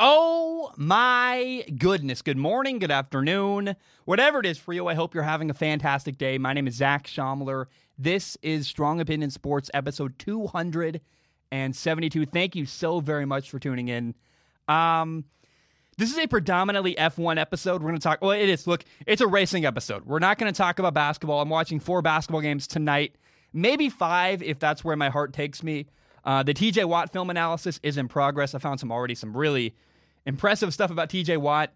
Oh my goodness. Good morning, good afternoon, whatever it is for you. I hope you're having a fantastic day. My name is Zach Shomler. This is Strong Opinion Sports, episode 272. Thank you so very much for tuning in. Um, this is a predominantly F1 episode. We're going to talk, well, it is. Look, it's a racing episode. We're not going to talk about basketball. I'm watching four basketball games tonight, maybe five if that's where my heart takes me. Uh, the TJ Watt film analysis is in progress. I found some already some really impressive stuff about TJ Watt.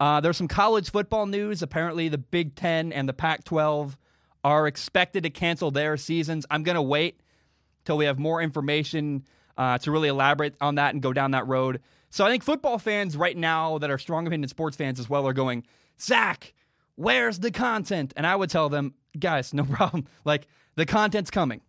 Uh, there's some college football news. Apparently, the Big Ten and the Pac 12 are expected to cancel their seasons. I'm going to wait till we have more information uh, to really elaborate on that and go down that road. So I think football fans right now that are strong opinion sports fans as well are going, Zach, where's the content? And I would tell them, guys, no problem. Like, the content's coming.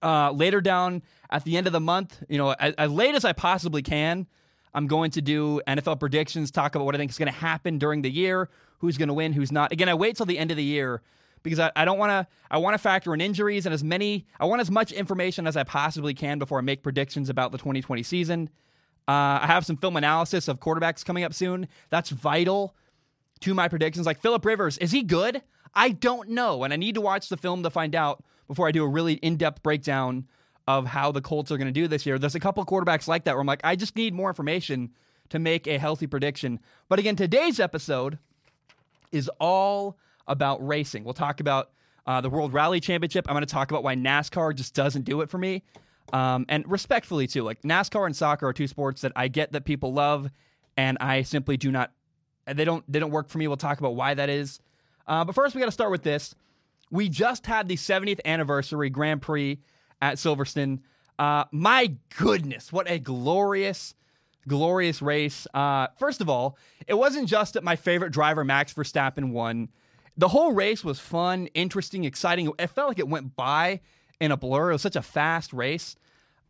Uh, later down at the end of the month, you know, as, as late as I possibly can, I'm going to do NFL predictions, talk about what I think is going to happen during the year, who's going to win, who's not. Again, I wait till the end of the year because I, I don't want to. I want to factor in injuries and as many. I want as much information as I possibly can before I make predictions about the 2020 season. Uh, I have some film analysis of quarterbacks coming up soon. That's vital to my predictions. Like Philip Rivers, is he good? I don't know, and I need to watch the film to find out before I do a really in-depth breakdown of how the Colts are going to do this year. There's a couple quarterbacks like that where I'm like, I just need more information to make a healthy prediction. But again, today's episode is all about racing. We'll talk about uh, the World Rally Championship. I'm going to talk about why NASCAR just doesn't do it for me. Um, and respectfully, too, like NASCAR and soccer are two sports that I get that people love, and I simply do not. They don't. They don't work for me. We'll talk about why that is. Uh, but first, we got to start with this. We just had the 70th anniversary Grand Prix at Silverstone. Uh, my goodness, what a glorious, glorious race. Uh, first of all, it wasn't just that my favorite driver, Max Verstappen, won. The whole race was fun, interesting, exciting. It felt like it went by in a blur. It was such a fast race.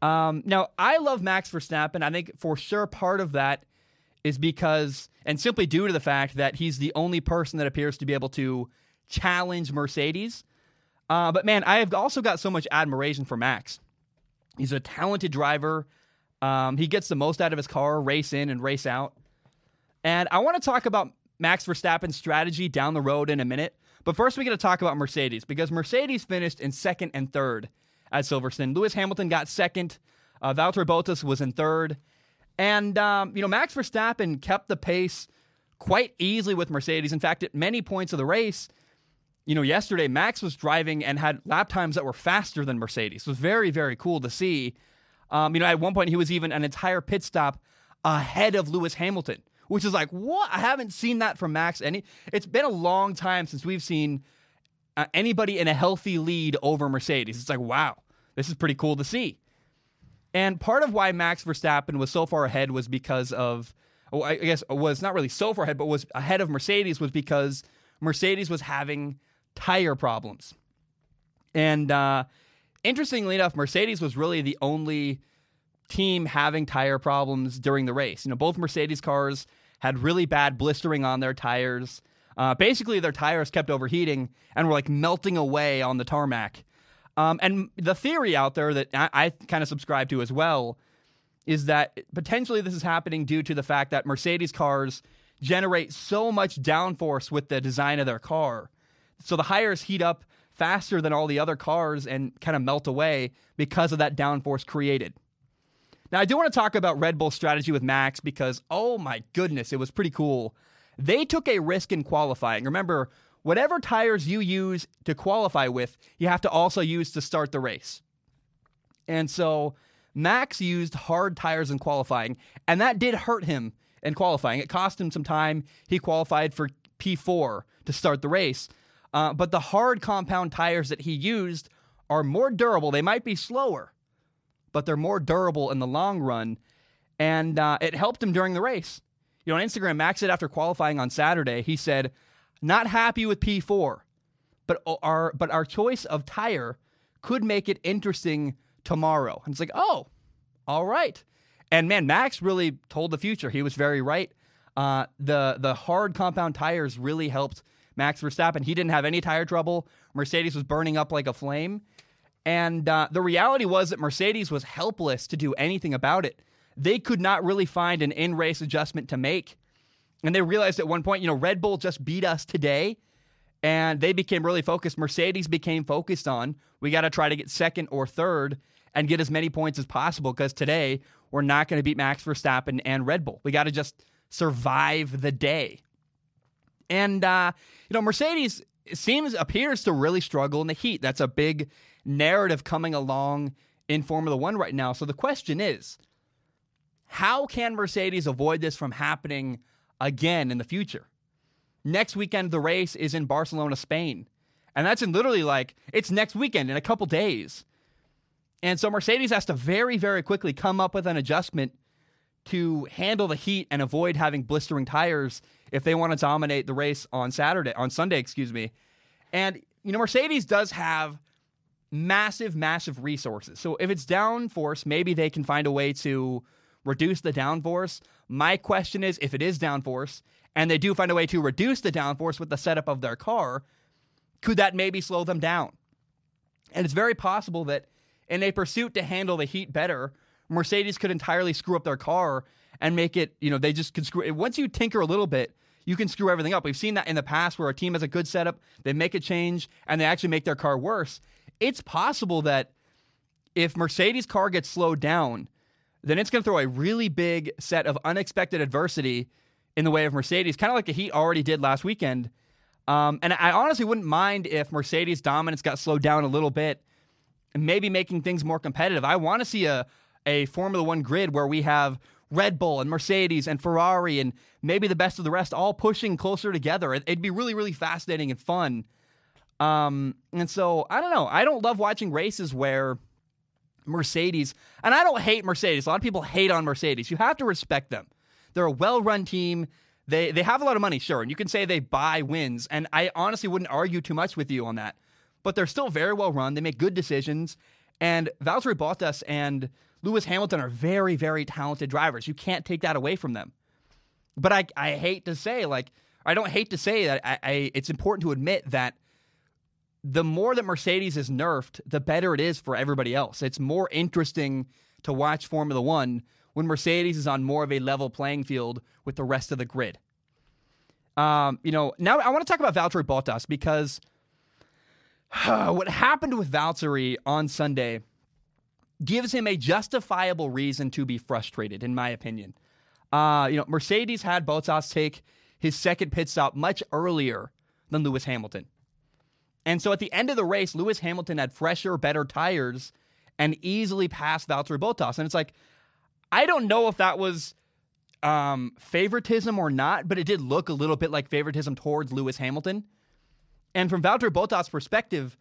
Um, now, I love Max Verstappen. I think for sure part of that is because, and simply due to the fact that he's the only person that appears to be able to challenge Mercedes. Uh, but man, I have also got so much admiration for Max. He's a talented driver. Um, he gets the most out of his car, race in and race out. And I want to talk about Max Verstappen's strategy down the road in a minute. But first, we got to talk about Mercedes because Mercedes finished in second and third at Silverstone. Lewis Hamilton got second. Uh, Valtteri Bottas was in third. And, um, you know, Max Verstappen kept the pace quite easily with Mercedes. In fact, at many points of the race, you know, yesterday Max was driving and had lap times that were faster than Mercedes. It was very, very cool to see. Um, you know, at one point he was even an entire pit stop ahead of Lewis Hamilton, which is like, what? I haven't seen that from Max. Any? It's been a long time since we've seen uh, anybody in a healthy lead over Mercedes. It's like, wow, this is pretty cool to see. And part of why Max Verstappen was so far ahead was because of, well, I guess was not really so far ahead, but was ahead of Mercedes was because Mercedes was having tire problems. And uh, interestingly enough, Mercedes was really the only team having tire problems during the race. You know, both Mercedes cars had really bad blistering on their tires. Uh, basically, their tires kept overheating and were like melting away on the tarmac. Um, and the theory out there that I, I kind of subscribe to as well is that potentially this is happening due to the fact that Mercedes cars generate so much downforce with the design of their car so the tires heat up faster than all the other cars and kind of melt away because of that downforce created. Now, I do want to talk about Red Bull's strategy with Max because, oh my goodness, it was pretty cool. They took a risk in qualifying. Remember, whatever tires you use to qualify with, you have to also use to start the race. And so Max used hard tires in qualifying, and that did hurt him in qualifying. It cost him some time. He qualified for P4 to start the race. Uh, but the hard compound tires that he used are more durable. They might be slower, but they're more durable in the long run. And uh, it helped him during the race. You know, on Instagram, Max said after qualifying on Saturday, he said, "Not happy with P4, but our but our choice of tire could make it interesting tomorrow." And it's like, oh, all right. And man, Max really told the future. He was very right. Uh, the the hard compound tires really helped Max Verstappen. He didn't have any tire trouble. Mercedes was burning up like a flame. And uh, the reality was that Mercedes was helpless to do anything about it. they could not really find an in race adjustment to make. And they realized at one point, you know, Red Bull just beat us today. And they became really focused. Mercedes became focused on we got to try to get second or third and get as many points as possible because today we're not going to beat Max Verstappen and Red Bull. We got to just survive the day. And, uh, you know, Mercedes seems, appears to really struggle in the heat. That's a big narrative coming along in Formula One right now. So the question is how can Mercedes avoid this from happening again in the future? Next weekend, the race is in Barcelona, Spain. And that's in literally like, it's next weekend in a couple days. And so Mercedes has to very, very quickly come up with an adjustment to handle the heat and avoid having blistering tires if they want to dominate the race on Saturday, on Sunday, excuse me. And, you know, Mercedes does have massive, massive resources. So if it's downforce, maybe they can find a way to reduce the downforce. My question is if it is downforce and they do find a way to reduce the downforce with the setup of their car, could that maybe slow them down? And it's very possible that in a pursuit to handle the heat better, Mercedes could entirely screw up their car and make it, you know, they just can screw it. Once you tinker a little bit, you can screw everything up. We've seen that in the past where a team has a good setup, they make a change, and they actually make their car worse. It's possible that if Mercedes' car gets slowed down, then it's going to throw a really big set of unexpected adversity in the way of Mercedes, kind of like the Heat already did last weekend. Um, and I honestly wouldn't mind if Mercedes' dominance got slowed down a little bit maybe making things more competitive. I want to see a, a Formula One grid where we have Red Bull and Mercedes and Ferrari and maybe the best of the rest all pushing closer together. It'd be really, really fascinating and fun. Um, and so I don't know. I don't love watching races where Mercedes, and I don't hate Mercedes. A lot of people hate on Mercedes. You have to respect them. They're a well-run team. They they have a lot of money, sure, and you can say they buy wins, and I honestly wouldn't argue too much with you on that. But they're still very well run. They make good decisions, and Valtteri Bottas and Lewis Hamilton are very, very talented drivers. You can't take that away from them. But I, I hate to say, like, I don't hate to say that I, I, it's important to admit that the more that Mercedes is nerfed, the better it is for everybody else. It's more interesting to watch Formula One when Mercedes is on more of a level playing field with the rest of the grid. Um, you know, now I want to talk about Valtteri Bottas because what happened with Valtteri on Sunday gives him a justifiable reason to be frustrated, in my opinion. Uh, you know, Mercedes had Bottas take his second pit stop much earlier than Lewis Hamilton. And so at the end of the race, Lewis Hamilton had fresher, better tires and easily passed Valtteri Bottas. And it's like, I don't know if that was um, favoritism or not, but it did look a little bit like favoritism towards Lewis Hamilton. And from Valtteri Bottas' perspective,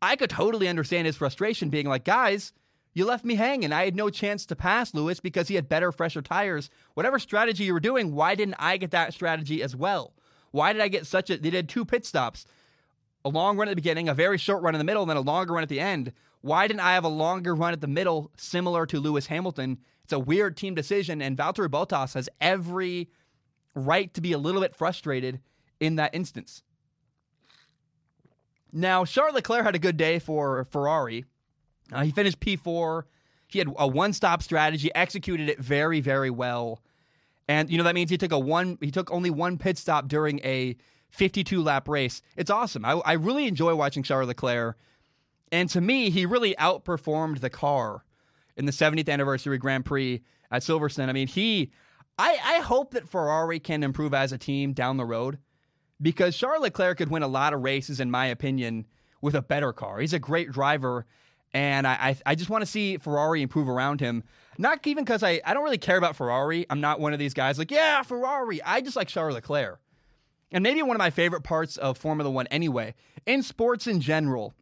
I could totally understand his frustration being like, guys, you left me hanging. I had no chance to pass Lewis because he had better, fresher tires. Whatever strategy you were doing, why didn't I get that strategy as well? Why did I get such a. They did two pit stops a long run at the beginning, a very short run in the middle, and then a longer run at the end. Why didn't I have a longer run at the middle similar to Lewis Hamilton? It's a weird team decision, and Valtteri Bottas has every right to be a little bit frustrated in that instance. Now, Charles Leclerc had a good day for Ferrari. Uh, he finished P4. He had a one-stop strategy, executed it very, very well. And you know that means he took a one. He took only one pit stop during a 52 lap race. It's awesome. I, I really enjoy watching Charles Leclerc. And to me, he really outperformed the car in the 70th anniversary Grand Prix at Silverstone. I mean, he. I, I hope that Ferrari can improve as a team down the road because Charles Leclerc could win a lot of races, in my opinion, with a better car. He's a great driver, and I, I, just want to see Ferrari improve around him. Not even because I, I don't really care about Ferrari. I'm not one of these guys like, yeah, Ferrari. I just like Charles Leclerc. And maybe one of my favorite parts of Formula One anyway, in sports in general,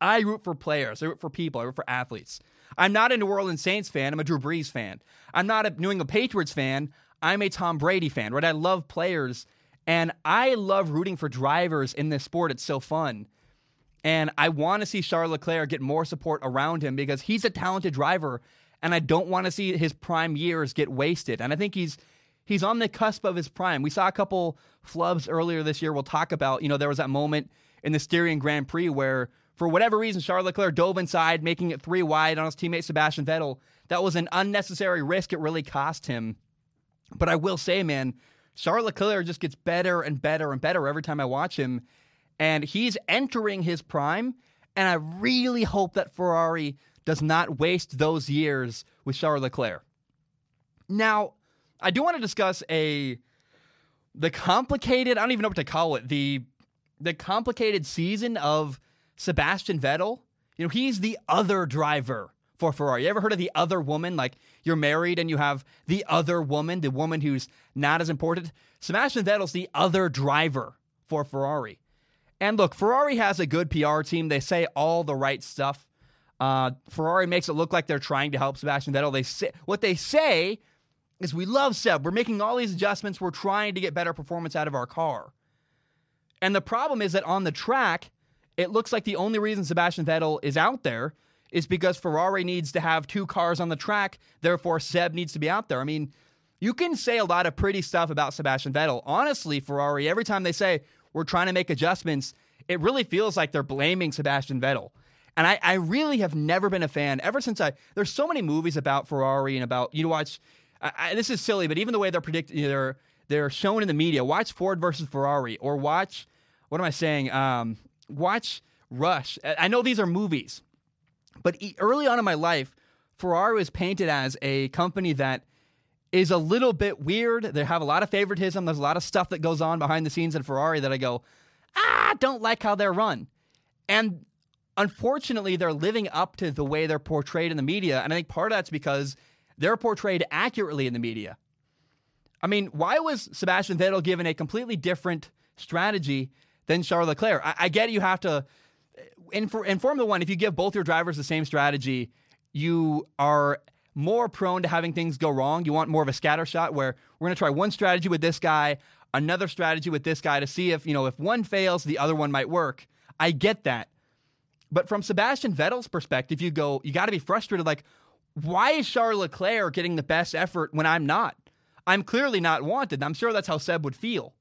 I root for players, I root for people, I root for athletes. I'm not a New Orleans Saints fan, I'm a Drew Brees fan. I'm not a New England Patriots fan, I'm a Tom Brady fan, right? I love players, and I love rooting for drivers in this sport. It's so fun. And I want to see Charles Leclerc get more support around him because he's a talented driver, and I don't want to see his prime years get wasted. And I think he's he's on the cusp of his prime. We saw a couple flubs earlier this year. We'll talk about. You know, there was that moment in the Styrian Grand Prix where For whatever reason, Charles Leclerc dove inside, making it three wide on his teammate Sebastian Vettel. That was an unnecessary risk. It really cost him. But I will say, man, Charles Leclerc just gets better and better and better every time I watch him. And he's entering his prime. And I really hope that Ferrari does not waste those years with Charles Leclerc. Now, I do want to discuss a the complicated, I don't even know what to call it, the the complicated season of Sebastian Vettel. You know, he's the other driver for Ferrari. You ever heard of the other woman? Like you're married and you have the other woman, the woman who's not as important. Sebastian Vettel's the other driver for Ferrari. And look, Ferrari has a good PR team. They say all the right stuff. Uh, Ferrari makes it look like they're trying to help Sebastian Vettel. They say what they say is, "We love Seb. We're making all these adjustments. We're trying to get better performance out of our car." And the problem is that on the track, it looks like the only reason Sebastian Vettel is out there is because Ferrari needs to have two cars on the track. Therefore, Seb needs to be out there. I mean, you can say a lot of pretty stuff about Sebastian Vettel. Honestly, Ferrari, every time they say we're trying to make adjustments, it really feels like they're blaming Sebastian Vettel. And I, I really have never been a fan ever since I. There's so many movies about Ferrari and about you watch. I, I, this is silly, but even the way they're predicted, they're they're shown in the media. Watch Ford versus Ferrari, or watch what am I saying? Um, watch Rush. I know these are movies, but early on in my life, Ferrari was painted as a company that is a little bit weird. They have a lot of favoritism. There's a lot of stuff that goes on behind the scenes in Ferrari that I go, ah, don't like how they're run. And unfortunately, they're living up to the way they're portrayed in the media. And I think part of that's because they're portrayed accurately in the media. I mean, why was Sebastian Vettel given a completely different strategy than Charles Leclerc? I, I get you have to. In, for, in Formula One, if you give both your drivers the same strategy, you are more prone to having things go wrong. You want more of a scatter shot where we're going to try one strategy with this guy, another strategy with this guy to see if, you know, if one fails, the other one might work. I get that. But from Sebastian Vettel's perspective, you go, you got to be frustrated. Like, why is Charles Leclerc getting the best effort when I'm not? I'm clearly not wanted. I'm sure that's how Seb would feel.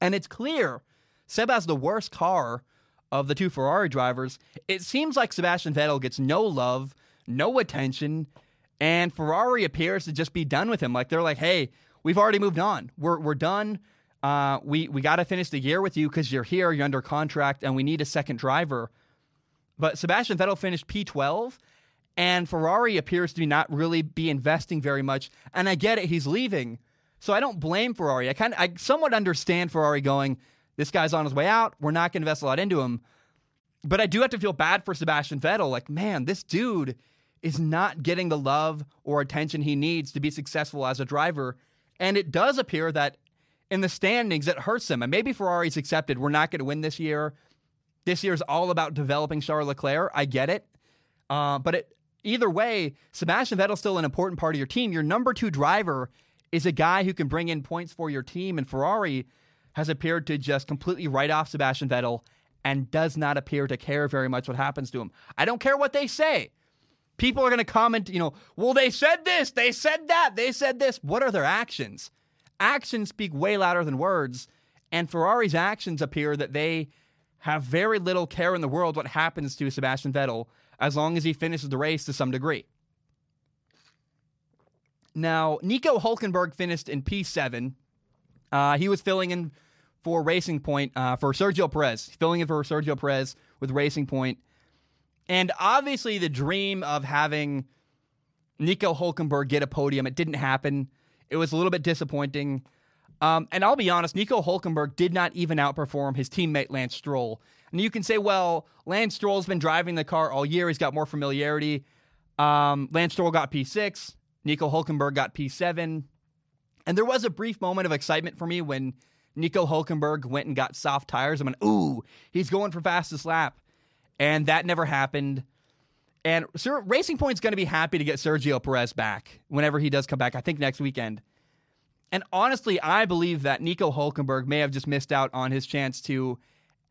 And it's clear Seb has the worst car of the two Ferrari drivers. It seems like Sebastian Vettel gets no love, no attention, and Ferrari appears to just be done with him. Like they're like, hey, we've already moved on. We're we're done. Uh, we we got to finish the year with you because you're here, you're under contract, and we need a second driver. But Sebastian Vettel finished P12, and Ferrari appears to not really be investing very much. And I get it, he's leaving, so I don't blame Ferrari. I kind of, I somewhat understand Ferrari going, this guy's on his way out. We're not going to invest a lot into him. But I do have to feel bad for Sebastian Vettel. Like, man, this dude is not getting the love or attention he needs to be successful as a driver. And it does appear that in the standings, it hurts him. And maybe Ferrari's accepted we're not going to win this year. This year is all about developing Charles Leclerc. I get it. Uh, but it, either way, Sebastian Vettel's still an important part of your team. Your number two driver is a guy who can bring in points for your team. And Ferrari has appeared to just completely write off Sebastian Vettel and does not appear to care very much what happens to him. I don't care what they say. People are going to comment, you know, well, they said this, they said that, they said this. What are their actions? Actions speak way louder than words. And Ferrari's actions appear that they have very little care in the world what happens to Sebastian Vettel as long as he finishes the race to some degree. Now, Nico Hulkenberg finished in P7. Uh, he was filling in for Racing Point uh, for Sergio Perez, filling in for Sergio Perez with Racing Point. And obviously, the dream of having Nico Hulkenberg get a podium, it didn't happen. It was a little bit disappointing. Um, and I'll be honest, Nico Hulkenberg did not even outperform his teammate Lance Stroll. And you can say, well, Lance Stroll's been driving the car all year. He's got more familiarity. Um, Lance Stroll got P6. Nico Hulkenberg got P7. And there was a brief moment of excitement for me when Nico Hulkenberg went and got soft tires. I went, ooh, he's going for fastest lap. And that never happened. And Sir, Racing Point's going to be happy to get Sergio Perez back whenever he does come back. I think next weekend. And honestly, I believe that Nico Hulkenberg may have just missed out on his chance to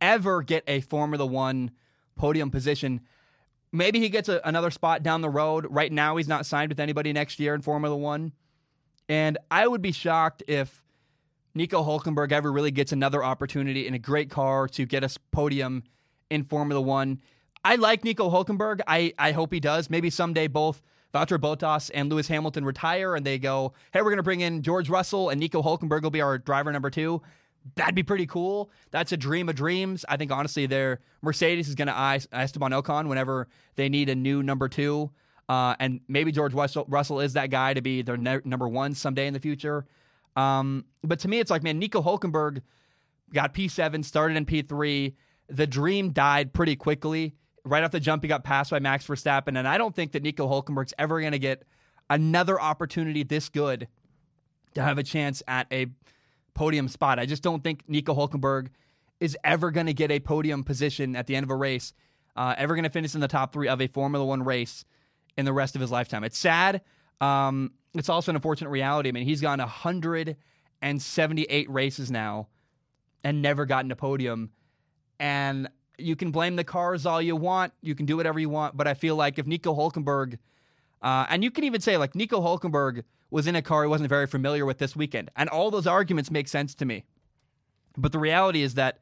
ever get a Formula One podium position. Maybe he gets a, another spot down the road. Right now, he's not signed with anybody next year in Formula One. And I would be shocked if Nico Hulkenberg ever really gets another opportunity in a great car to get a podium in Formula One. I like Nico Hulkenberg. I, I hope he does. Maybe someday both Valtteri Bottas and Lewis Hamilton retire and they go, hey, we're going to bring in George Russell and Nico Hulkenberg will be our driver number two. That'd be pretty cool. That's a dream of dreams. I think honestly, their Mercedes is going to eye Esteban Ocon whenever they need a new number two. Uh, and maybe George Russell, Russell is that guy to be their ne- number one someday in the future. Um, but to me, it's like, man, Nico Hulkenberg got P7, started in P3. The dream died pretty quickly. Right off the jump, he got passed by Max Verstappen. And I don't think that Nico Hulkenberg's ever going to get another opportunity this good to have a chance at a podium spot. I just don't think Nico Hulkenberg is ever going to get a podium position at the end of a race, uh, ever going to finish in the top three of a Formula One race in the rest of his lifetime. It's sad. Um, it's also an unfortunate reality. I mean, he's gone 178 races now and never gotten a podium. And you can blame the cars all you want. You can do whatever you want. But I feel like if Nico Hulkenberg, uh, and you can even say like Nico Hulkenberg was in a car he wasn't very familiar with this weekend, and all those arguments make sense to me. But the reality is that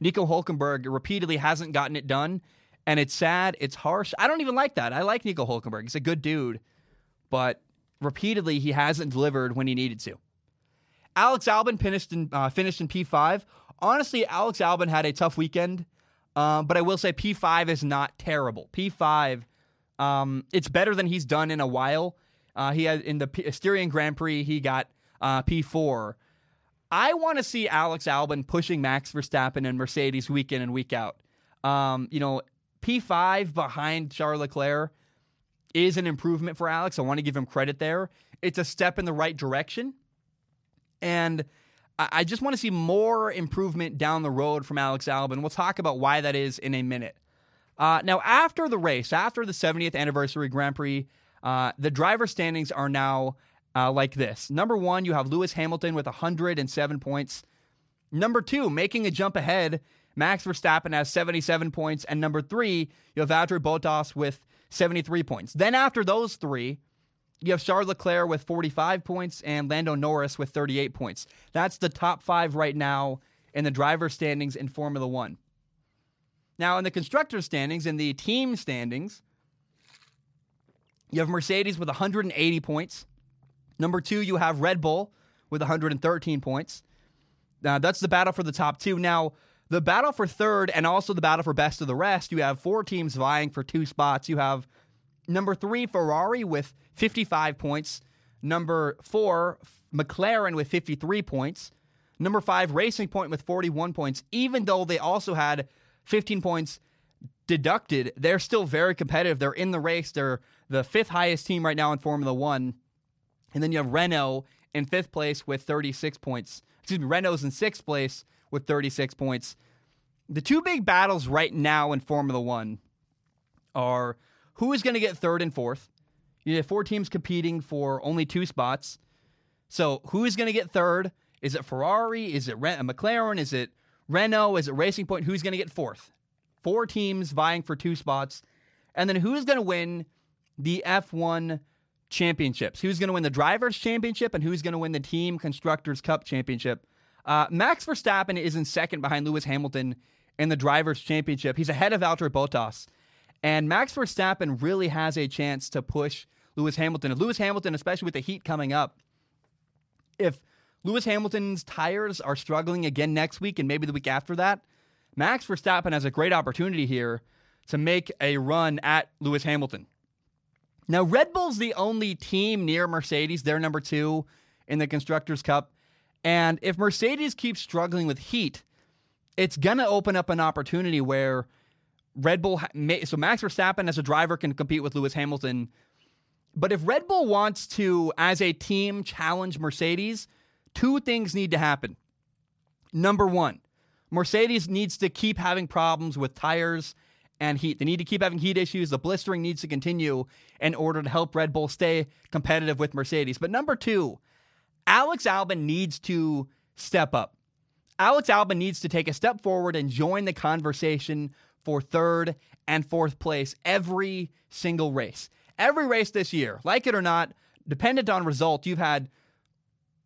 Nico Hulkenberg repeatedly hasn't gotten it done, and it's sad. It's harsh. I don't even like that. I like Nico Hulkenberg. He's a good dude, but repeatedly he hasn't delivered when he needed to. Alex Albon finished in uh, finished in P5. Honestly, Alex Albon had a tough weekend, um, but I will say P5 is not terrible. P5, um, it's better than he's done in a while. Uh, he had in the P- Styrian Grand Prix, he got uh, P4. I want to see Alex Albon pushing Max Verstappen and Mercedes week in and week out. Um, you know, P5 behind Charles Leclerc is an improvement for Alex. I want to give him credit there. It's a step in the right direction. And I just want to see more improvement down the road from Alex Albon. We'll talk about why that is in a minute. Uh, now, after the race, after the 70th anniversary Grand Prix, uh, the driver standings are now uh, like this. Number one, you have Lewis Hamilton with 107 points. Number two, making a jump ahead, Max Verstappen has 77 points. And number three, you have Valtteri Bottas with 73 points. Then after those three, you have Charles Leclerc with 45 points and Lando Norris with 38 points. That's the top five right now in the driver standings in Formula One. Now, in the constructor standings, in the team standings, you have Mercedes with 180 points. Number two, you have Red Bull with 113 points. Now, that's the battle for the top two. Now, the battle for third and also the battle for best of the rest, you have four teams vying for two spots. You have number three, Ferrari with 55 points. Number four, McLaren with 53 points. Number five, Racing Point with 41 points. Even though they also had 15 points deducted, they're still very competitive. They're in the race. They're the fifth highest team right now in Formula One. And then you have Renault in fifth place with 36 points. Excuse me, Renault's in sixth place with 36 points. The two big battles right now in Formula One are who is going to get third and fourth. You have four teams competing for only two spots. So who is going to get third? Is it Ferrari? Is it Ren- McLaren? Is it Renault? Is it Racing Point? Who's going to get fourth? Four teams vying for two spots. And then who's going to win the F1 championships? Who's going to win the Drivers' Championship and who's going to win the Team Constructors' Cup Championship? Uh, Max Verstappen is in second behind Lewis Hamilton in the Drivers' Championship. He's ahead of Valtteri Bottas. And Max Verstappen really has a chance to push Lewis Hamilton. And Lewis Hamilton, especially with the heat coming up, if Lewis Hamilton's tires are struggling again next week and maybe the week after that, Max Verstappen has a great opportunity here to make a run at Lewis Hamilton. Now, Red Bull's the only team near Mercedes. They're number two in the Constructors' Cup. And if Mercedes keeps struggling with heat, it's going to open up an opportunity where Red Bull, so Max Verstappen as a driver can compete with Lewis Hamilton but if Red Bull wants to, as a team, challenge Mercedes, two things need to happen. Number one, Mercedes needs to keep having problems with tires and heat. They need to keep having heat issues. The blistering needs to continue in order to help Red Bull stay competitive with Mercedes. But number two, Alex Albon needs to step up. Alex Albon needs to take a step forward and join the conversation for third and fourth place every single race. Every race this year, like it or not, dependent on result, you've had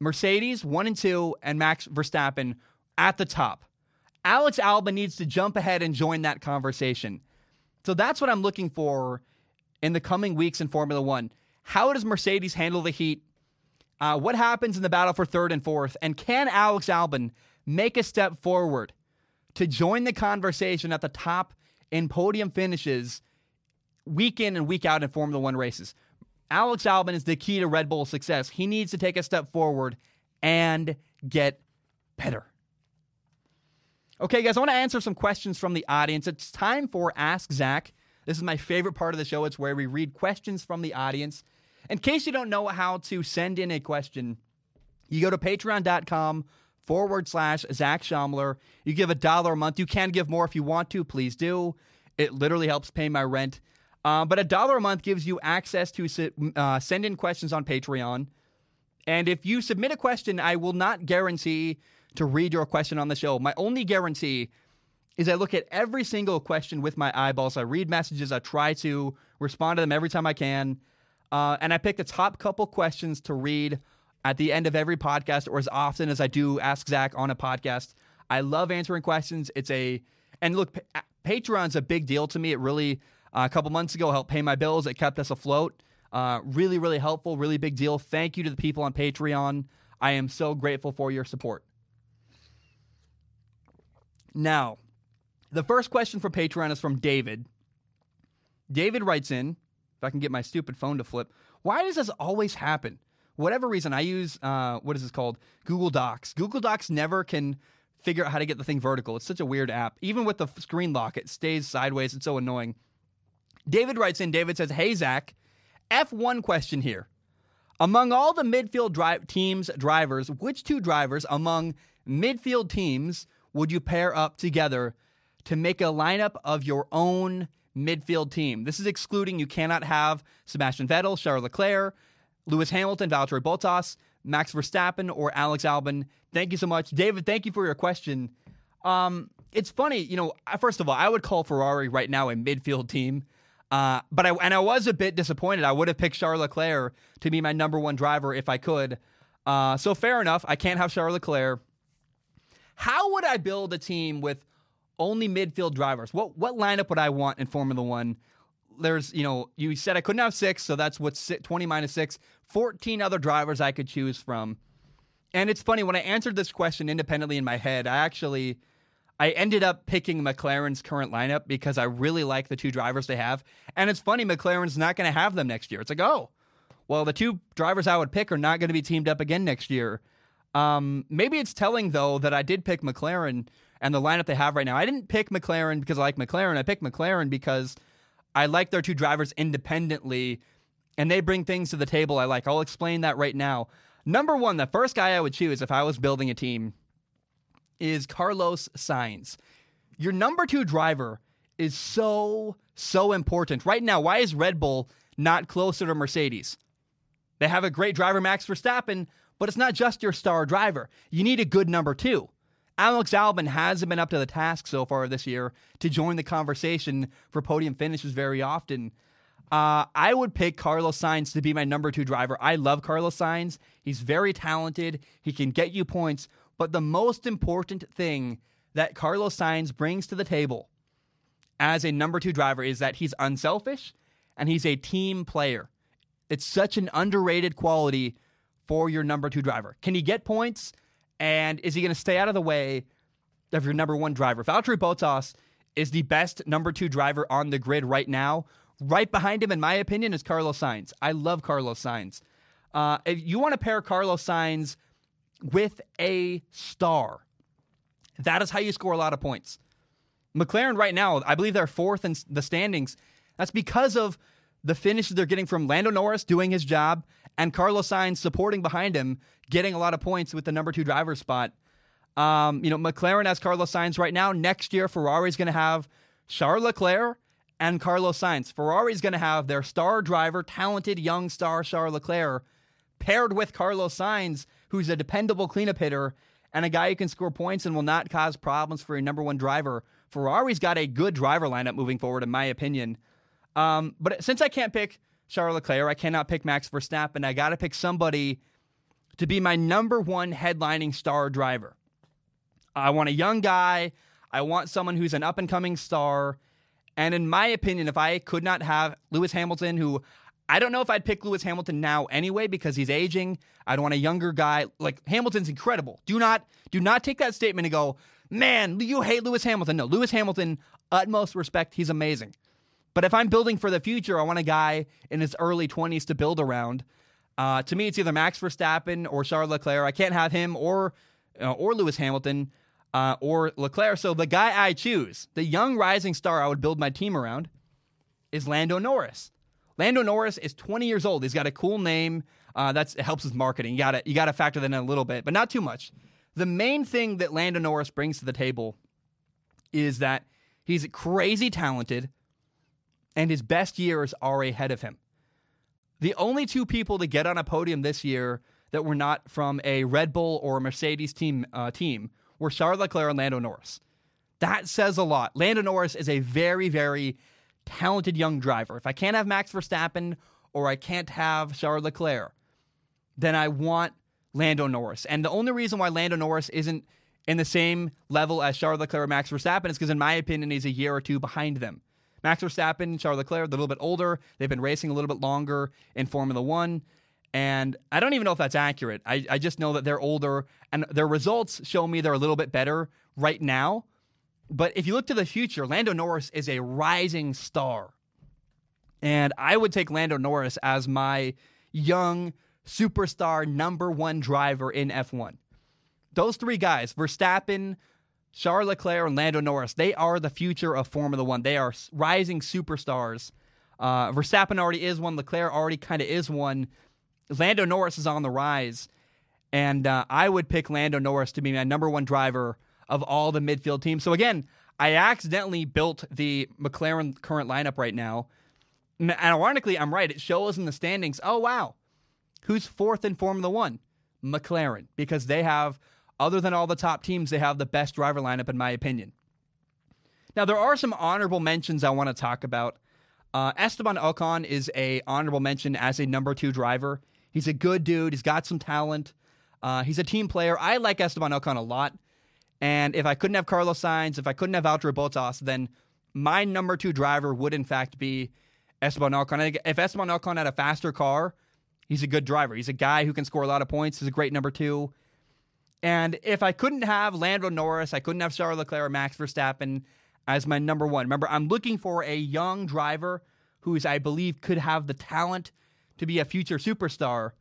Mercedes one and two and Max Verstappen at the top. Alex Albon needs to jump ahead and join that conversation. So that's what I'm looking for in the coming weeks in Formula One. How does Mercedes handle the heat? Uh, what happens in the battle for third and fourth? And can Alex Albon make a step forward to join the conversation at the top in podium finishes week in and week out in Formula One races? Alex Albon is the key to Red Bull's success. He needs to take a step forward and get better. Okay, guys, I want to answer some questions from the audience. It's time for Ask Zach. This is my favorite part of the show. It's where we read questions from the audience. In case you don't know how to send in a question, you go to patreon.com forward slash Zach Shomler. You give a dollar a month. You can give more if you want to. Please do. It literally helps pay my rent. Uh, but a dollar a month gives you access to uh, send in questions on Patreon. And if you submit a question, I will not guarantee to read your question on the show. My only guarantee is I look at every single question with my eyeballs. I read messages. I try to respond to them every time I can. Uh, and I pick the top couple questions to read at the end of every podcast or as often as I do Ask Zach on a podcast. I love answering questions. It's a, and look, Patreon's a big deal to me. It really, uh, a couple months ago, helped pay my bills. It kept us afloat. Uh, really, really helpful, really big deal. Thank you to the people on Patreon. I am so grateful for your support. Now, the first question for Patreon is from David. David writes in, if I can get my stupid phone to flip, why does this always happen? Whatever reason, I use, uh, what is this called? Google Docs. Google Docs never can figure out how to get the thing vertical. It's such a weird app. Even with the screen lock, it stays sideways. It's so annoying. David writes in, David says, Hey, Zach, F1 question here. Among all the midfield drive teams drivers, which two drivers among midfield teams would you pair up together to make a lineup of your own midfield team? This is excluding you cannot have Sebastian Vettel, Charles Leclerc, Lewis Hamilton, Valtteri Bottas, Max Verstappen, or Alex Albon. Thank you so much, David. Thank you for your question. Um, it's funny, you know. First of all, I would call Ferrari right now a midfield team. Uh, but I and I was a bit disappointed. I would have picked Charles Leclerc to be my number one driver if I could. Uh, so fair enough. I can't have Charles Leclerc. How would I build a team with only midfield drivers? What what lineup would I want in Formula One? There's, you know, you said I couldn't have six, so that's what's 20 minus six. 14 other drivers I could choose from. And it's funny, when I answered this question independently in my head, I actually I ended up picking McLaren's current lineup because I really like the two drivers they have. And it's funny, McLaren's not going to have them next year. It's like, oh, well, the two drivers I would pick are not going to be teamed up again next year. Um, maybe it's telling, though, that I did pick McLaren and the lineup they have right now. I didn't pick McLaren because I like McLaren. I picked McLaren because I like their two drivers independently and they bring things to the table I like. I'll explain that right now. Number one, the first guy I would choose if I was building a team is Carlos Sainz. Your number two driver is so, so important. Right now, why is Red Bull not closer to Mercedes? They have a great driver, Max Verstappen, but it's not just your star driver. You need a good number two. Alex Albon hasn't been up to the task so far this year to join the conversation for podium finishes very often. Uh, I would pick Carlos Sainz to be my number two driver. I love Carlos Sainz. He's very talented. He can get you points, but the most important thing that Carlos Sainz brings to the table as a number two driver is that he's unselfish and he's a team player. It's such an underrated quality for your number two driver. Can he get points? And is he going to stay out of the way of your number one driver? Valtteri Bottas is the best number two driver on the grid right now. Right behind him, in my opinion, is Carlos Sainz. I love Carlos Sainz. Uh, if you want to pair Carlos Sainz with a star. That is how you score a lot of points. McLaren right now, I believe they're fourth in the standings. That's because of the finishes they're getting from Lando Norris doing his job and Carlos Sainz supporting behind him, getting a lot of points with the number two driver spot. Um, you know, McLaren has Carlos Sainz right now. Next year, Ferrari's going to have Charles Leclerc and Carlos Sainz. Ferrari's going to have their star driver, talented young star Charles Leclerc, paired with Carlos Sainz who's a dependable cleanup hitter and a guy who can score points and will not cause problems for a number one driver. Ferrari's got a good driver lineup moving forward, in my opinion. Um, but since I can't pick Charles Leclerc, I cannot pick Max Verstappen. I got to pick somebody to be my number one headlining star driver. I want a young guy. I want someone who's an up and coming star. And in my opinion, if I could not have Lewis Hamilton, who I don't know if I'd pick Lewis Hamilton now anyway because he's aging. I'd want a younger guy. Like Hamilton's incredible. Do not do not take that statement and go, man, you hate Lewis Hamilton. No, Lewis Hamilton, utmost respect. He's amazing. But if I'm building for the future, I want a guy in his early 20s to build around. Uh, to me, it's either Max Verstappen or Charles Leclerc. I can't have him or uh, or Lewis Hamilton uh, or Leclerc. So the guy I choose, the young rising star I would build my team around, is Lando Norris. Lando Norris is 20 years old. He's got a cool name. Uh, that's it helps with marketing. You got you got to factor that in a little bit, but not too much. The main thing that Lando Norris brings to the table is that he's crazy talented, and his best years are ahead of him. The only two people to get on a podium this year that were not from a Red Bull or a Mercedes team uh, team were Charles Leclerc and Lando Norris. That says a lot. Lando Norris is a very, very talented young driver. If I can't have Max Verstappen or I can't have Charles Leclerc, then I want Lando Norris. And the only reason why Lando Norris isn't in the same level as Charles Leclerc or Max Verstappen is because, in my opinion, he's a year or two behind them. Max Verstappen Charles Leclerc, they're a little bit older. They've been racing a little bit longer in Formula One. And I don't even know if that's accurate. I, I just know that they're older and their results show me they're a little bit better right now. But if you look to the future, Lando Norris is a rising star. And I would take Lando Norris as my young superstar number one driver in F1. Those three guys, Verstappen, Charles Leclerc, and Lando Norris, they are the future of Formula One. They are rising superstars. Uh, Verstappen already is one. Leclerc already kind of is one. Lando Norris is on the rise. And uh, I would pick Lando Norris to be my number one driver of all the midfield teams. So again, I accidentally built the McLaren current lineup right now. And ironically, I'm right. It shows in the standings. Oh wow, who's fourth in Formula One? McLaren, because they have, other than all the top teams, they have the best driver lineup in my opinion. Now there are some honorable mentions I want to talk about. Uh, Esteban Ocon is a honorable mention as a number two driver. He's a good dude. He's got some talent. Uh, he's a team player. I like Esteban Ocon a lot. And if I couldn't have Carlos Sainz, if I couldn't have Valtteri Bottas, then my number two driver would in fact be Esteban Ocon. If Esteban Ocon had a faster car, he's a good driver. He's a guy who can score a lot of points. He's a great number two. And if I couldn't have Lando Norris, I couldn't have Charles Leclerc or Max Verstappen as my number one. Remember, I'm looking for a young driver who's, I believe, could have the talent to be a future superstar.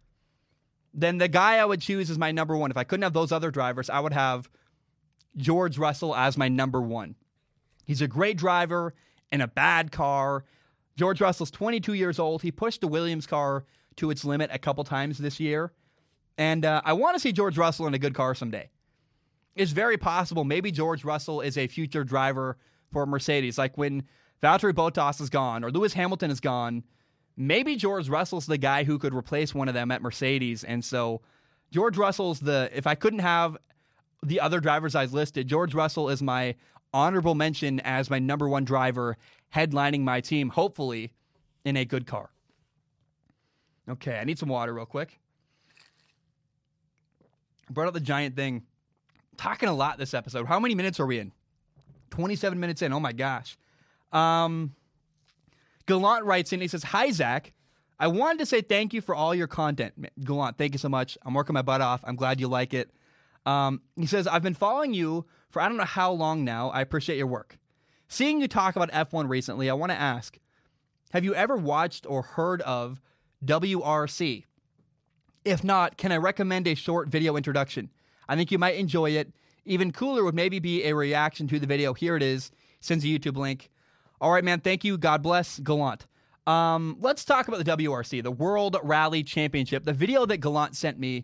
Then the guy I would choose is my number one. If I couldn't have those other drivers, I would have George Russell as my number one. He's a great driver in a bad car. George Russell's 22 years old. He pushed the Williams car to its limit a couple times this year. And uh, I want to see George Russell in a good car someday. It's very possible maybe George Russell is a future driver for Mercedes. Like when Valtteri Bottas is gone or Lewis Hamilton is gone, maybe George Russell's the guy who could replace one of them at Mercedes. And so George Russell's the, if I couldn't have the other drivers I've listed, George Russell is my honorable mention as my number one driver headlining my team, hopefully in a good car. Okay, I need some water real quick. Brought up the giant thing. Talking a lot this episode. How many minutes are we in? 27 minutes in. Oh my gosh. Um, Gallant writes in, he says, Hi, Zach. I wanted to say thank you for all your content. Gallant, thank you so much. I'm working my butt off. I'm glad you like it. Um, he says, I've been following you for I don't know how long now. I appreciate your work. Seeing you talk about F1 recently, I want to ask Have you ever watched or heard of WRC? If not, can I recommend a short video introduction? I think you might enjoy it. Even cooler would maybe be a reaction to the video. Here it is. Sends a YouTube link. All right, man. Thank you. God bless. Gallant. Um, let's talk about the WRC, the World Rally Championship. The video that Gallant sent me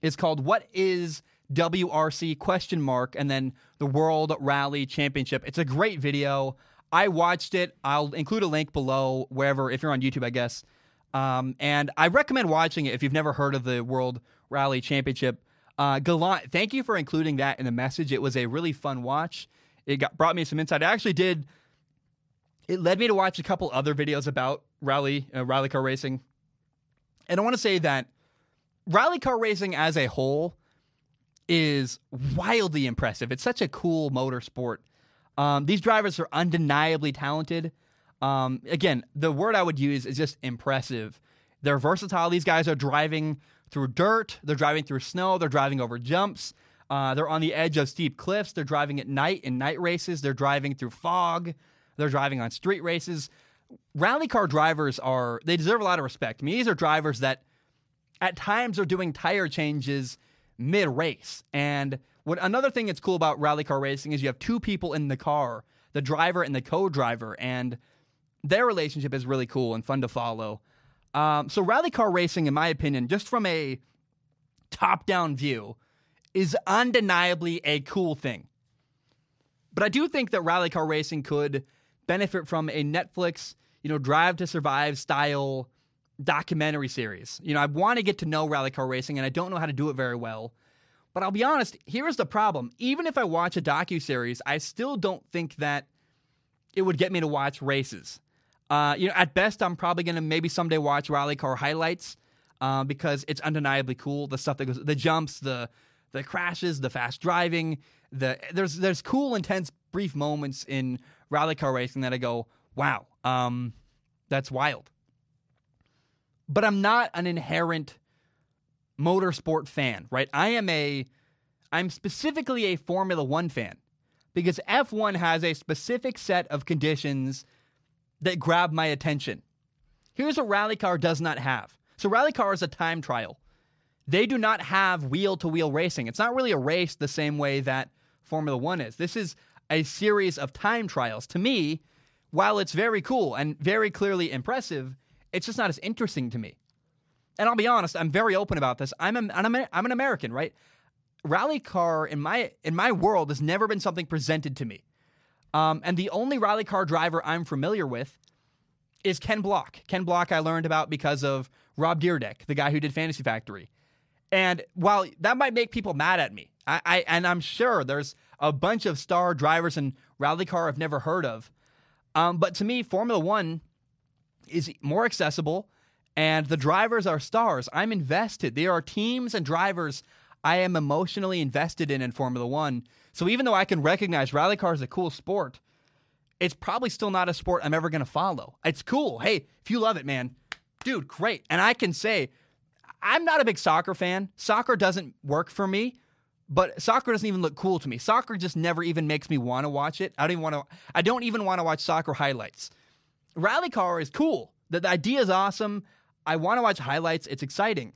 is called "What is WRC question mark and then the World Rally Championship. It's a great video. I watched it. I'll include a link below wherever if you're on YouTube, I guess. Um, and I recommend watching it if you've never heard of the World Rally Championship. Uh, Gallant, thank you for including that in the message. It was a really fun watch. It got brought me some insight. I actually did. It led me to watch a couple other videos about rally uh, rally car racing, and I want to say that rally car racing as a whole is wildly impressive. It's such a cool motorsport. Um, these drivers are undeniably talented. Um, again, the word I would use is just impressive. They're versatile. These guys are driving through dirt, they're driving through snow, they're driving over jumps, uh, they're on the edge of steep cliffs, they're driving at night in night races, they're driving through fog, they're driving on street races. Rally car drivers are, they deserve a lot of respect. I mean, these are drivers that at times are doing tire changes mid race. And what another thing that's cool about rally car racing is you have two people in the car, the driver and the co-driver, and their relationship is really cool and fun to follow. Um, so rally car racing, in my opinion, just from a top-down view, is undeniably a cool thing. But I do think that rally car racing could benefit from a Netflix, you know, Drive to Survive style documentary series. You know, I want to get to know rally car racing and I don't know how to do it very well. But I'll be honest, here's the problem. Even if I watch a docu series, I still don't think that it would get me to watch races. Uh, you know, at best, I'm probably gonna maybe someday watch rally car highlights uh, because it's undeniably cool. The stuff that goes, the jumps, the the crashes, the fast driving, the there's there's cool, intense, brief moments in rally car racing that I go, wow, um, that's wild. But I'm not an inherent motorsport fan, right? I am a I'm specifically a Formula 1 fan because F1 has a specific set of conditions that grab my attention. Here's what rally car does not have. So rally car is a time trial. They do not have wheel to wheel racing. It's not really a race the same way that Formula 1 is. This is a series of time trials. To me, while it's very cool and very clearly impressive, it's just not as interesting to me. And I'll be honest, I'm very open about this. I'm a, I'm, a, I'm an American, right? Rally car in my in my world has never been something presented to me. Um, and the only rally car driver I'm familiar with is Ken Block. Ken Block I learned about because of Rob Dyrdek, the guy who did Fantasy Factory. And while that might make people mad at me, I, I and I'm sure there's a bunch of star drivers in rally car I've never heard of. Um, but to me, Formula One is more accessible, and the drivers are stars. I'm invested. There are teams and drivers I am emotionally invested in in Formula One. So even though I can recognize rally car is a cool sport, it's probably still not a sport I'm ever going to follow. It's cool. Hey, if you love it, man, dude, great. And I can say, I'm not a big soccer fan. Soccer doesn't work for me, but soccer doesn't even look cool to me. Soccer just never even makes me want to watch it. I don't even want to. I don't even want to watch soccer highlights. Rally car is cool. The, the idea is awesome. I want to watch highlights. It's exciting.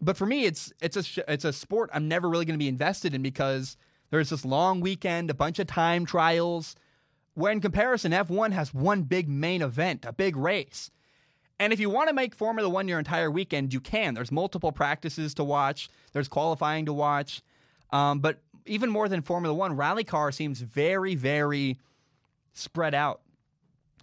But for me, it's it's a it's a sport I'm never really going to be invested in because there's this long weekend, a bunch of time trials. Where in comparison, F1 has one big main event, a big race. And if you want to make Formula One your entire weekend, you can. There's multiple practices to watch, there's qualifying to watch. Um, but even more than Formula One, rally car seems very, very spread out.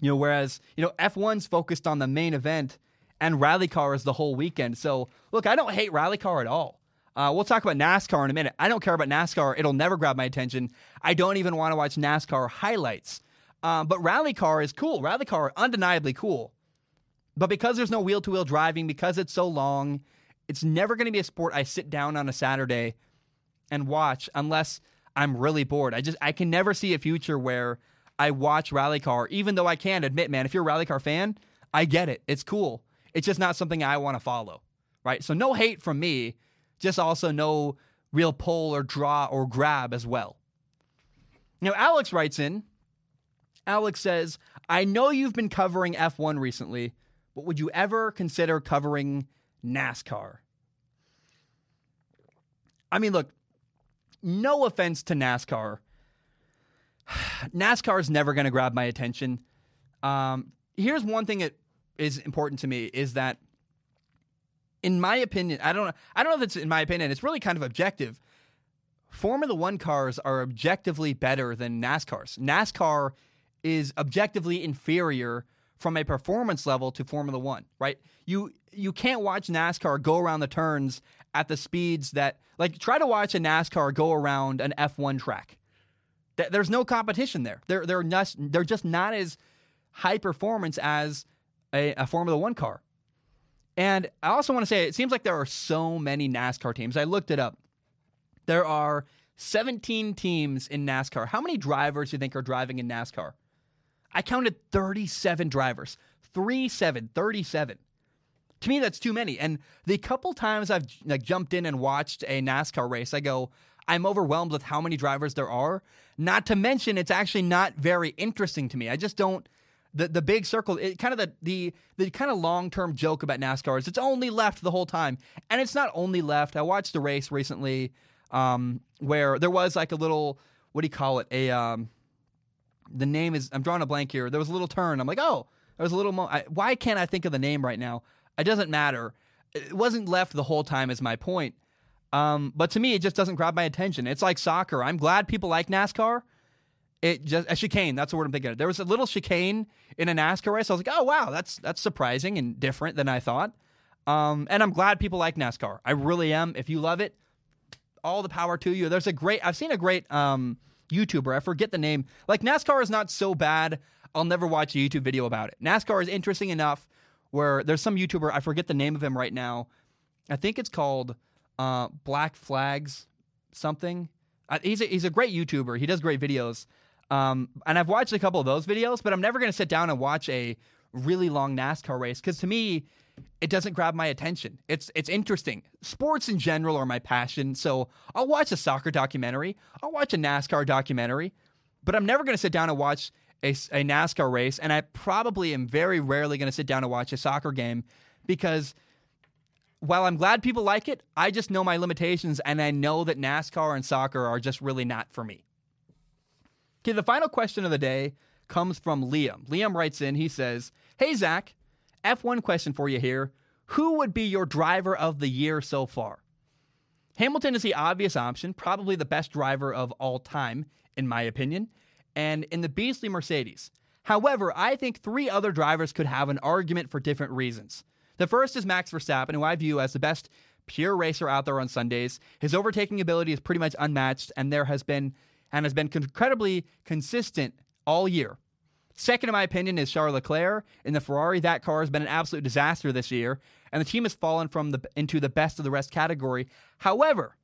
You know, whereas, you know, F1's focused on the main event and rally car is the whole weekend. So, look, I don't hate rally car at all. Uh, we'll talk about NASCAR in a minute. I don't care about NASCAR. It'll never grab my attention. I don't even want to watch NASCAR highlights. Um, but rally car is cool. Rally car, undeniably cool. But because there's no wheel to wheel driving, because it's so long, it's never going to be a sport I sit down on a Saturday and watch unless I'm really bored. I just I can never see a future where I watch rally car, even though I can admit, man, if you're a rally car fan, I get it. It's cool. It's just not something I want to follow, right? So no hate from me, just also no real pull or draw or grab as well. Now, Alex writes in, Alex says, I know you've been covering F1 recently, but would you ever consider covering NASCAR? I mean, look, no offense to NASCAR. NASCAR is never going to grab my attention. Um, here's one thing that is important to me is that in my opinion, I don't know I don't know if it's in my opinion, it's really kind of objective. Formula 1 cars are objectively better than NASCARs. NASCAR is objectively inferior from a performance level to Formula 1, right? You you can't watch NASCAR go around the turns at the speeds that like try to watch a NASCAR go around an F1 track. There's no competition there. They're they're not, they're just not as high performance as a, a Formula One car. And I also want to say it seems like there are so many NASCAR teams. I looked it up. There are 17 teams in NASCAR. How many drivers do you think are driving in NASCAR? I counted 37 drivers. 3 7, 37. To me, that's too many. And the couple times I've like jumped in and watched a NASCAR race, I go, I'm overwhelmed with how many drivers there are. Not to mention, it's actually not very interesting to me. I just don't. The, the big circle, it kind of the the the kind of long term joke about NASCAR is it's only left the whole time, and it's not only left. I watched a race recently um, where there was like a little what do you call it? A um, the name is I'm drawing a blank here. There was a little turn. I'm like, oh, there was a little. Mo- I, why can't I think of the name right now? It doesn't matter. It wasn't left the whole time. Is my point. Um, but to me, it just doesn't grab my attention. It's like soccer. I'm glad people like NASCAR. It just a chicane. That's the word I'm thinking of. There was a little chicane in a NASCAR race. I was like, oh wow, that's that's surprising and different than I thought. Um, and I'm glad people like NASCAR. I really am. If you love it, all the power to you. There's a great. I've seen a great um, YouTuber. I forget the name. Like NASCAR is not so bad. I'll never watch a YouTube video about it. NASCAR is interesting enough where there's some YouTuber. I forget the name of him right now. I think it's called uh, Black Flags something. Uh, he's a, he's a great YouTuber. He does great videos. Um, and I've watched a couple of those videos, but I'm never going to sit down and watch a really long NASCAR race because to me, it doesn't grab my attention. It's it's interesting. Sports in general are my passion, so I'll watch a soccer documentary. I'll watch a NASCAR documentary, but I'm never going to sit down and watch a, a NASCAR race. And I probably am very rarely going to sit down and watch a soccer game because while I'm glad people like it, I just know my limitations and I know that NASCAR and soccer are just really not for me. Okay, the final question of the day comes from Liam. Liam writes in, he says, Hey, Zac, F1 question for you here. Who would be your driver of the year so far? Hamilton is the obvious option, probably the best driver of all time, in my opinion, and in the beastly Mercedes. However, I think three other drivers could have an argument for different reasons. The first is Max Verstappen, who I view as the best pure racer out there on Sundays. His overtaking ability is pretty much unmatched, and there has been and has been incredibly consistent all year. Second, in my opinion, is Charles Leclerc in the Ferrari. That car has been an absolute disaster this year, and the team has fallen from the into the best of the rest category. However,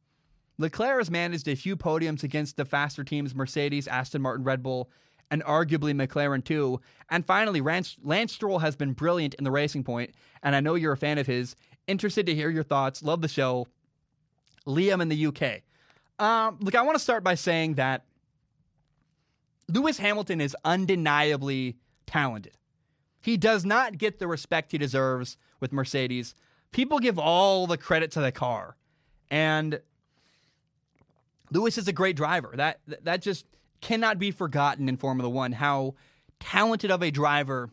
Leclerc has managed a few podiums against the faster teams Mercedes, Aston Martin, Red Bull, and arguably McLaren too. And finally, Lance, Lance Stroll has been brilliant in the Racing Point, and I know you're a fan of his. Interested to hear your thoughts. Love the show. Liam in the UK. Um, look, I want to start by saying that Lewis Hamilton is undeniably talented. He does not get the respect he deserves with Mercedes. People give all the credit to the car. And Lewis is a great driver. That that just cannot be forgotten in Formula 1 how talented of a driver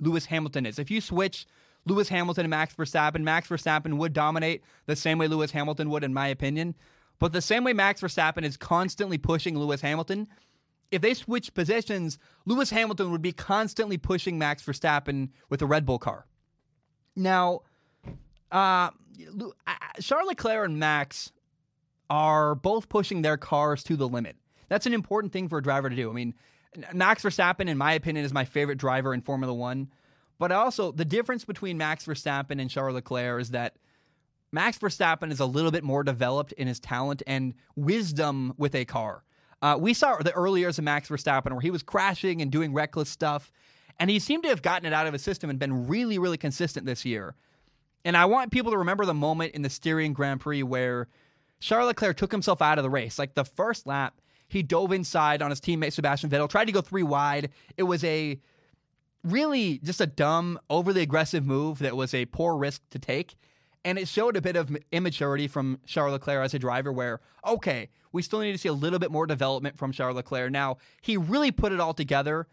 Lewis Hamilton is. If you switch Lewis Hamilton and Max Verstappen, Max Verstappen would dominate the same way Lewis Hamilton would in my opinion. But the same way Max Verstappen is constantly pushing Lewis Hamilton, if they switch positions, Lewis Hamilton would be constantly pushing Max Verstappen with a Red Bull car. Now, uh, Charles Leclerc and Max are both pushing their cars to the limit. That's an important thing for a driver to do. I mean, Max Verstappen, in my opinion, is my favorite driver in Formula One. But also, the difference between Max Verstappen and Charles Leclerc is that Max Verstappen is a little bit more developed in his talent and wisdom with a car. Uh, we saw the early years of Max Verstappen where he was crashing and doing reckless stuff, and he seemed to have gotten it out of his system and been really, really consistent this year. And I want people to remember the moment in the Styrian Grand Prix where Charles Leclerc took himself out of the race. Like the first lap, he dove inside on his teammate Sebastian Vettel, tried to go three wide. It was a really just a dumb, overly aggressive move that was a poor risk to take. And it showed a bit of immaturity from Charles Leclerc as a driver, where, okay, we still need to see a little bit more development from Charles Leclerc. Now, he really put it all together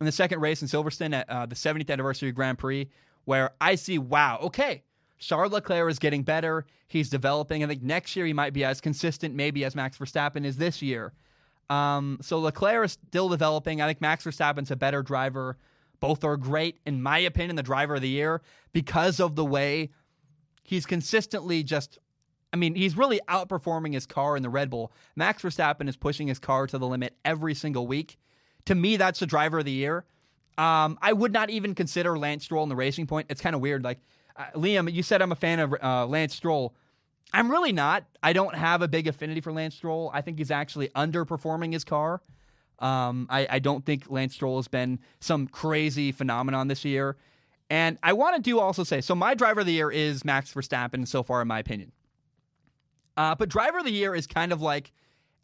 in the second race in Silverstone at uh, the 70th anniversary Grand Prix, where I see, wow, okay, Charles Leclerc is getting better. He's developing. I think next year he might be as consistent, maybe as Max Verstappen is this year. Um, so Leclerc is still developing. I think Max Verstappen's a better driver. Both are great, in my opinion, the driver of the year because of the way he's consistently just I mean, he's really outperforming his car in the Red Bull. Max Verstappen is pushing his car to the limit every single week. To me, that's the driver of the year. Um, I would not even consider Lance Stroll in the Racing Point. It's kind of weird. Like uh, Liam, you said I'm a fan of uh, Lance Stroll. I'm really not. I don't have a big affinity for Lance Stroll. I think he's actually underperforming his car. Um, I, I don't think Lance Stroll has been some crazy phenomenon this year. And I want to do also say so, my driver of the year is Max Verstappen so far, in my opinion. Uh, but driver of the year is kind of like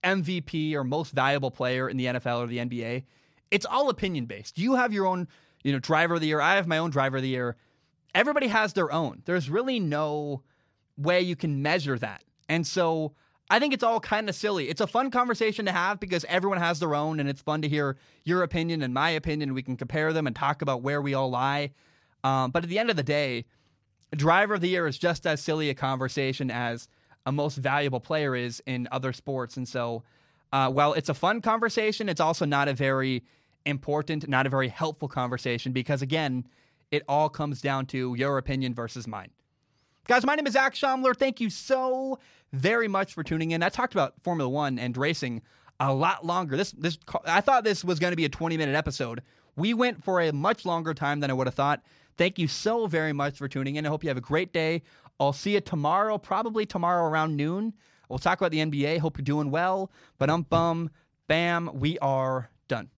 MVP or most valuable player in the NFL or the NBA. It's all opinion based. You have your own, you know, driver of the year. I have my own driver of the year. Everybody has their own. There's really no way you can measure that. And so I think it's all kind of silly. It's a fun conversation to have because everyone has their own, and it's fun to hear your opinion and my opinion. We can compare them and talk about where we all lie. Um, but at the end of the day, driver of the year is just as silly a conversation as a most valuable player is in other sports. And so, uh, while it's a fun conversation, it's also not a very important, not a very helpful conversation because, again, it all comes down to your opinion versus mine. Guys, my name is Zac Shomler. Thank you so very much for tuning in. I talked about Formula One and racing a lot longer. This, this, I thought this was going to be a 20 minute episode. We went for a much longer time than I would have thought. Thank you so very much for tuning in. I hope you have a great day. I'll see you tomorrow, probably tomorrow around noon. We'll talk about the NBA. Hope you're doing well. But um bum, bam, we are done.